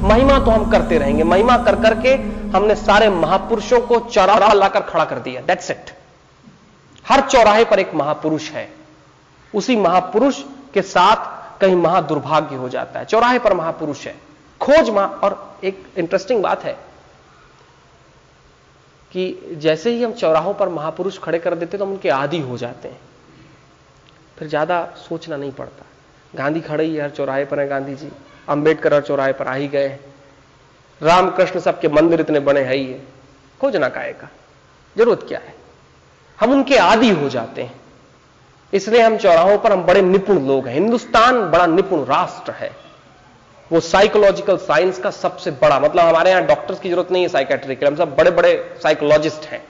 महिमा तो हम करते रहेंगे। महिमा कर करके हमने सारे महापुरुषों को चौराहा लाकर खड़ा कर दिया। दैट्स इट हर चौराहे पर एक महापुरुष है। उसी महापुरुष के साथ कहीं महादुर्भाग्य हो जाता है। चौराहे पर महापुरुष है। खोज महा और एक इंटरेस्टिंग बात है कि जैसे ही हम चौराहों पर महापुरुष खड़े कर देते तो हम उनके आदि हो जाते हैं। फिर ज़्यादा सोचना नहीं पड़ता। गांधी खड़े ही, हर चौराहे पर है गांधी जी। अंबेडकर हर चौराहे पर आ ही गए। रामकृष्ण सबके मंदिर इतने बने है ही है खोजना काय का। ज़रूरत क्या है? हम उनके आदि हो जाते हैं। इसलिए हम चौराहों पर हम बड़े निपुण लोग हैं। हिंदुस्तान बड़ा निपुण राष्ट्र है। वो साइकोलॉजिकल साइंस का सबसे बड़ा मतलब हमारे यहाँ डॉक्टर्स की ज़रूरत नहीं है साइकेट्रिक हम सब बड़े बड़े साइकोलॉजिस्ट हैं।